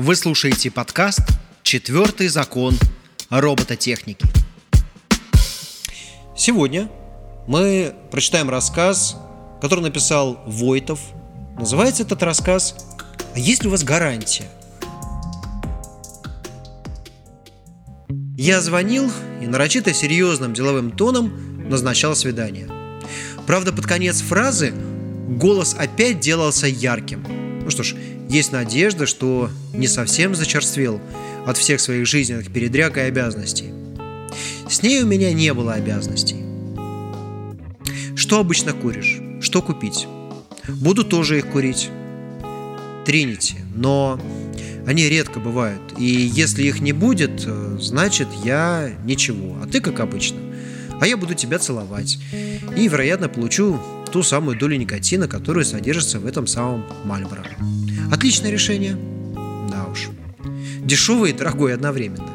Вы слушаете подкаст «Четвертый закон робототехники». Сегодня мы прочитаем рассказ, который написал Войтов. Называется этот рассказ «А есть ли у вас гарантия?» Я звонил и нарочито серьезным деловым тоном назначал свидание. Правда, под конец фразы голос опять делался ярким. Ну что ж, есть надежда, что не совсем зачерствел от всех своих жизненных передряг и обязанностей. С ней у меня не было обязанностей. Что обычно куришь? Что купить? Буду тоже их курить. Тринити, но они редко бывают. И если их не будет, значит я ничего, а ты как обычно. А я буду тебя целовать. И, вероятно, получу ту самую долю никотина, которая содержится в этом самом Мальборо. Отличное решение. Да уж. Дешевое и дорогое одновременно.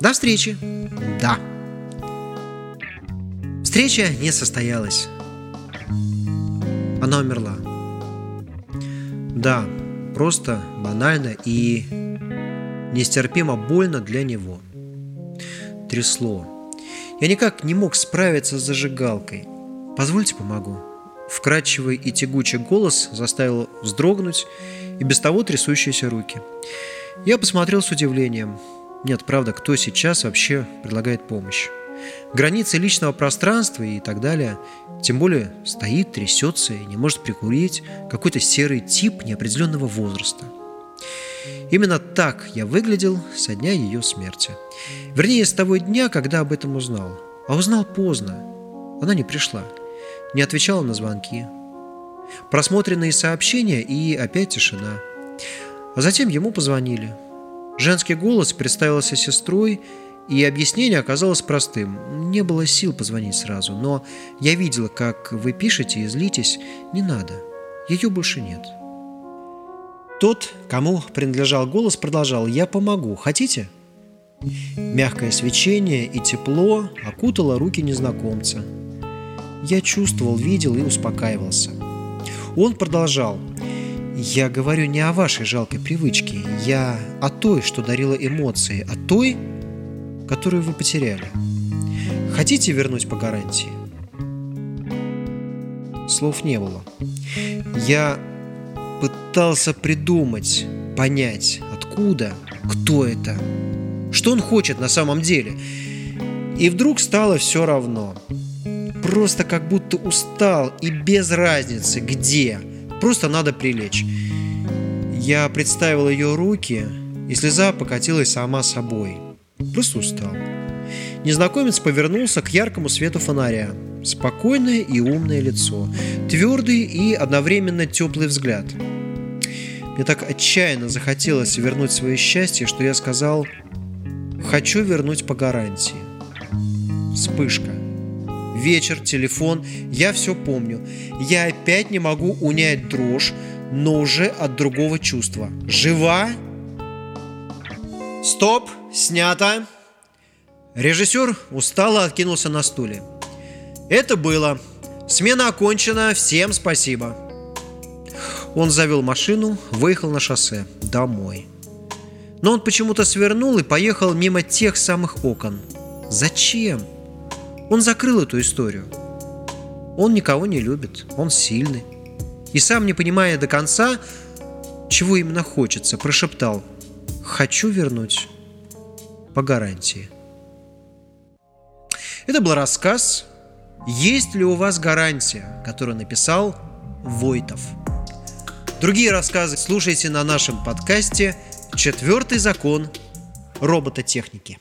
До встречи. Да. Встреча не состоялась. Она умерла. Да, просто банально и нестерпимо больно для него. Трясло. Я никак не мог справиться с зажигалкой. Позвольте помогу. Вкрадчивый и тягучий голос заставил вздрогнуть и без того трясущиеся руки. Я посмотрел с удивлением. Нет, правда, кто сейчас вообще предлагает помощь? Границы личного пространства и так далее. Тем более стоит, трясется и не может прикурить какой-то серый тип неопределенного возраста. Именно так я выглядел со дня ее смерти. Вернее, с того дня, когда об этом узнал. А узнал поздно. Она не пришла не отвечала на звонки. Просмотренные сообщения и опять тишина. А затем ему позвонили. Женский голос представился сестрой, и объяснение оказалось простым. Не было сил позвонить сразу, но я видела, как вы пишете и злитесь. Не надо. Ее больше нет. Тот, кому принадлежал голос, продолжал «Я помогу. Хотите?» Мягкое свечение и тепло окутало руки незнакомца – я чувствовал, видел и успокаивался. Он продолжал. «Я говорю не о вашей жалкой привычке. Я о той, что дарила эмоции, о той, которую вы потеряли. Хотите вернуть по гарантии?» Слов не было. Я пытался придумать, понять, откуда, кто это, что он хочет на самом деле. И вдруг стало все равно – просто как будто устал и без разницы где. Просто надо прилечь. Я представил ее руки, и слеза покатилась сама собой. Просто устал. Незнакомец повернулся к яркому свету фонаря. Спокойное и умное лицо. Твердый и одновременно теплый взгляд. Мне так отчаянно захотелось вернуть свое счастье, что я сказал «Хочу вернуть по гарантии». Вспышка вечер, телефон, я все помню. Я опять не могу унять дрожь, но уже от другого чувства. Жива? Стоп, снято. Режиссер устало откинулся на стуле. Это было. Смена окончена, всем спасибо. Он завел машину, выехал на шоссе, домой. Но он почему-то свернул и поехал мимо тех самых окон. Зачем? Он закрыл эту историю. Он никого не любит, он сильный. И сам, не понимая до конца, чего именно хочется, прошептал «Хочу вернуть по гарантии». Это был рассказ «Есть ли у вас гарантия?», который написал Войтов. Другие рассказы слушайте на нашем подкасте «Четвертый закон робототехники».